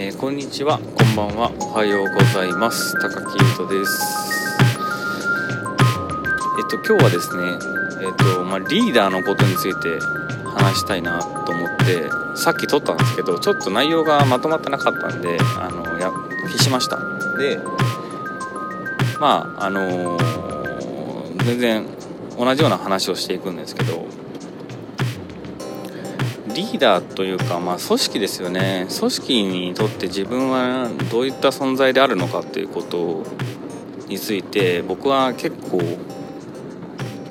えー、こんにちは、こんばんは、おはようございます。高木優斗です。えっと今日はですねえっとまあ、リーダーのことについて話したいなと思ってさっき撮ったんですけどちょっと内容がまとまってなかったんであのや消しました。でまああのー、全然同じような話をしていくんですけどリーダーというか、まあ、組織ですよね。組織にとって自分はどういった存在であるのかっていうことについて僕は結構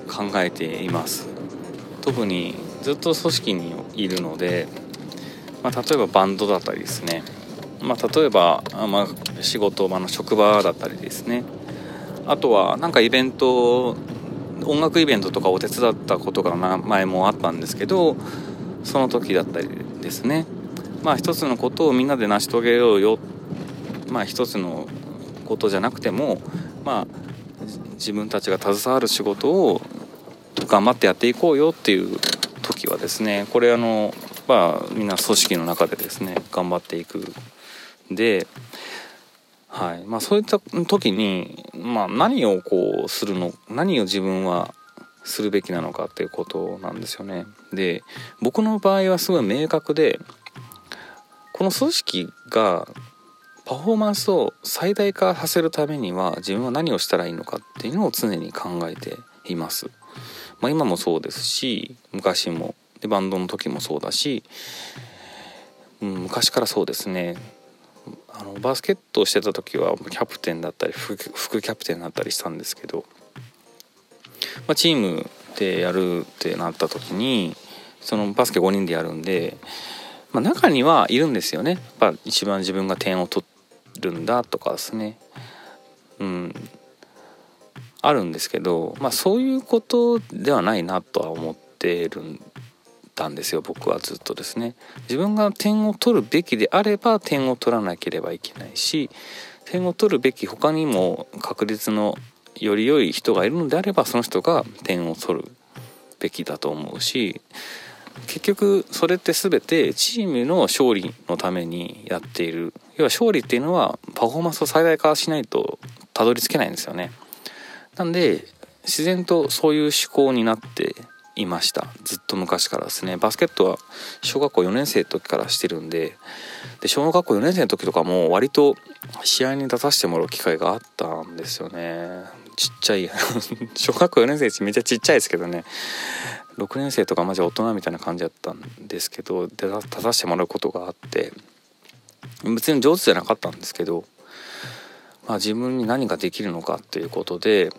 考えています。特にずっと組織にいるので、まあ、例えばバンドだったりですね、まあ、例えば、まあ、仕事場の職場だったりですね。あとはなんかイベント音楽イベントとかを手伝ったことが前もあったんですけどその時だったりですね。まあ一つのことをみんなで成し遂げようよ。まあ一つのことじゃなくてもまあ自分たちが携わる仕事を頑張ってやっていこうよっていう時はですねこれあのまあみんな組織の中でですね頑張っていくではい。まあそういった時に、まあ、何をこうするの何を自分はするべきなのかっていうことなんですよね。で僕の場合はすごい明確でこの組織がパフォーマンスを最大化させるためには自分は何をしたらいいのかっていうのを常に考えています。まあ、今もそうですし昔もでバンドの時もそうだし、うん、昔からそうですねあのバスケットをしてた時はキャプテンだったり副キャプテンだったりしたんですけどまあ、チームでやるってなった時にそのバスケ5人でやるんで、まあ、中にはいるんですよね。やっぱ一番自分が点を取るんだとかですね。うん。あるんですけど、まあ、そういうことではないなとは思ってるんたんですよ。僕はずっとですね。自分が点を取るべきであれば点を取らなければいけないし点を取るべき他にも確率のより良い人がいるのであればその人が点を取るべきだと思うし結局それって全てチームの勝利のためにやっている。要は勝利っていうのはパフォーマンスを最大化しないとたどり着けないんですよね。なんで自然とそういう思考になっていました。ずっと昔からですね。バスケットは小学校4年生の時からしてるんでで小学校4年生の時とかも割と試合に出させてもらう機会があったんですよね。ちっちゃい。小学校4年生めっちゃちっちゃいですけどね。6年生とかマジ大人みたいな感じだったんですけど出させてもらうことがあって。別に上手じゃなかったんですけど、まあ、自分に何ができるのかっていうことで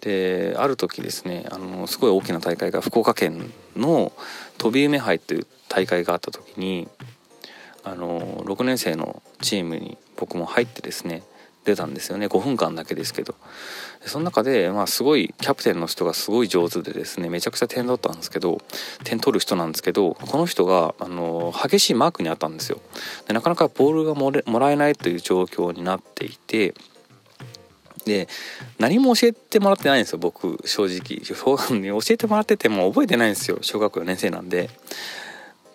である時ですねあのすごい大きな大会が福岡県の飛び梅杯っていう大会があった時にあの6年生のチームに僕も入ってですね出たんですよね。5分間だけですけど。その中で、まあ、すごいキャプテンの人がすごい上手でですねめちゃくちゃ点取ったんですけど点取る人なんですけどこの人があの激しいマークにあったんですよ。でなかなかボールがももらえないという状況になっていてで何も教えてもらってないんですよ僕正直。教えてもらってても覚えてないんですよ小学4年生なんで。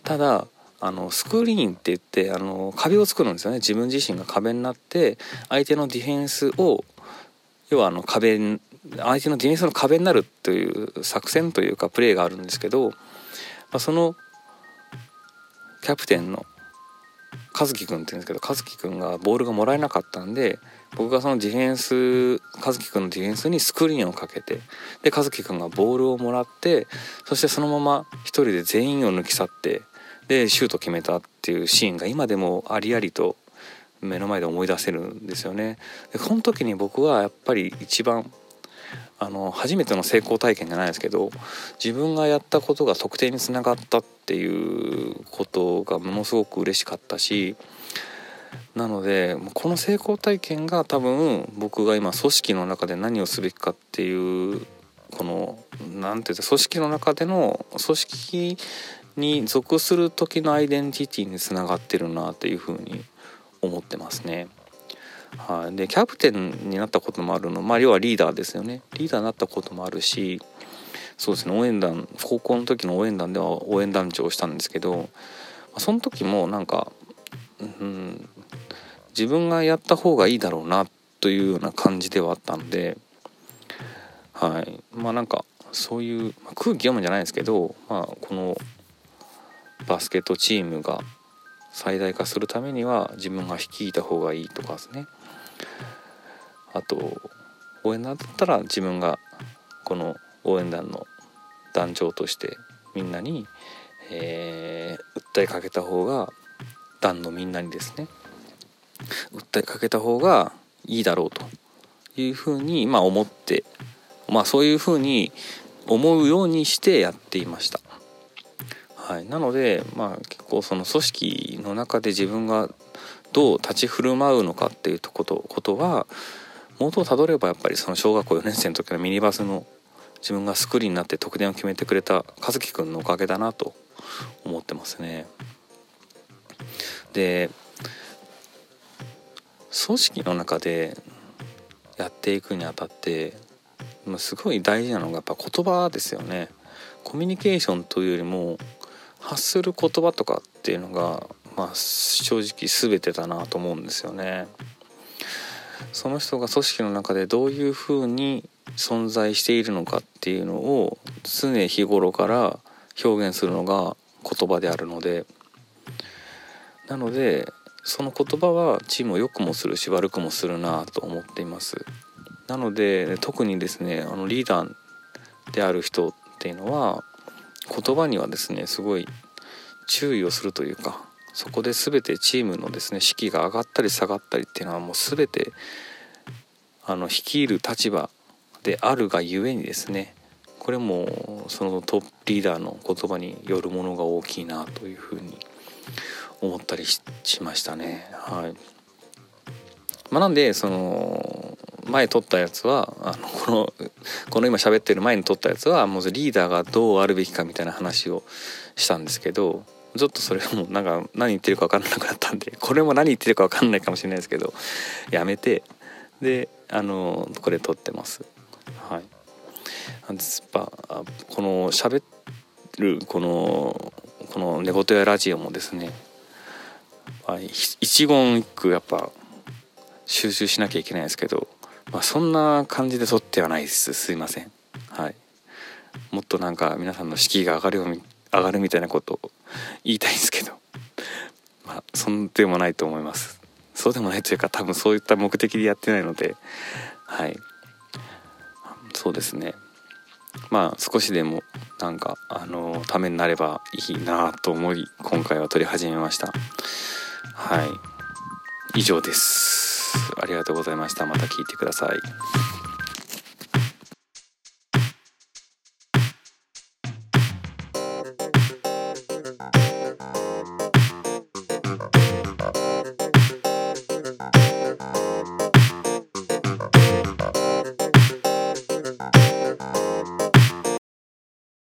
ただあのスクリーンって言ってあの壁を作るんですよね。自分自身が壁になって相手のディフェンスを要はあの壁相手のディフェンスの壁になるという作戦というかプレーがあるんですけど、まあ、そのキャプテンの和樹君って言うんですけど和樹君がボールがもらえなかったんで僕がそのディフェンス和樹君のディフェンスにスクリーンをかけてで和樹君がボールをもらってそしてそのまま一人で全員を抜き去ってでシュート決めたっていうシーンが今でもありありと目の前で思い出せるんですよね。でこの時に僕はやっぱり一番あの初めての成功体験じゃないですけど自分がやったことが得点につながったっていうことがものすごく嬉しかったしなのでこの成功体験が多分僕が今組織の中で何をすべきかっていうこの何て言うか組織の中での組織に属する時のアイデンティティにつながってるなというふうに思ってますね。はい、でキャプテンになったこともあるのまあ要はリーダーですよねリーダーになったこともあるしそうですね応援団高校の時の応援団では応援団長をしたんですけどその時もなんか、うん、自分がやった方がいいだろうなというような感じではあったのではい。まあなんかそういう、まあ、空気読むんじゃないですけど、まあ、このバスケットチームが最大化するためには自分が率いた方がいいとかですね。あと応援団だったら自分がこの応援団の団長としてみんなに、えー、訴えかけた方が団のみんなにですね。訴えかけた方がいいだろうというふうに、まあ、思ってまあそういうふうに思うようにしてやっていました。はい、なので、まあ、結構その組織の中で自分がどう立ち振る舞うのかっていうことことは元をたどればやっぱりその小学校4年生の時のミニバスの自分がスクリーンになって得点を決めてくれた和樹くんのおかげだなと思ってますね。で組織の中でやっていくにあたってすごい大事なのがやっぱ言葉ですよね。コミュニケーションというよりも発する言葉とかっていうのが、まあ、正直全てだなと思うんですよね。その人が組織の中でどういうふうに存在しているのかっていうのを常日頃から表現するのが言葉であるのでなのでその言葉はチームを良くもするし悪くもするなと思っていますなので特にですねあのリーダーである人っていうのは言葉にはですねすごい注意をするというかそこで全てチームのですね士気が上がったり下がったりっていうのはもう全てあの率いる立場であるがゆえにですねこれもそのトップリーダーの言葉によるものが大きいなというふうに思ったりしましたね。はいまあ、なんでその前撮ったやつはあのこのこの今喋ってる前に撮ったやつはもうリーダーがどうあるべきかみたいな話をしたんですけどちょっとそれもなんか何言ってるか分かんなくなったんでこれも何言ってるか分かんないかもしれないですけどやめてであのこれ撮ってます。はい、やっぱこの喋るこのこの寝言やラジオもですね一言一句やっぱ収集しなきゃいけないですけど、まあ、そんな感じで撮ってはないです。すいません。はい。もっとなんか皆さんの士気が上がるように上がるみたいなことを言いたいんですけど。まあそんでもないと思います。そうでもないというか多分そういった目的でやってないので。はい。そうですね。まあ少しでもなんかあのためになればいいなと思い今回は撮り始めました。はい。以上です。ありがとうございました。また聞いてください。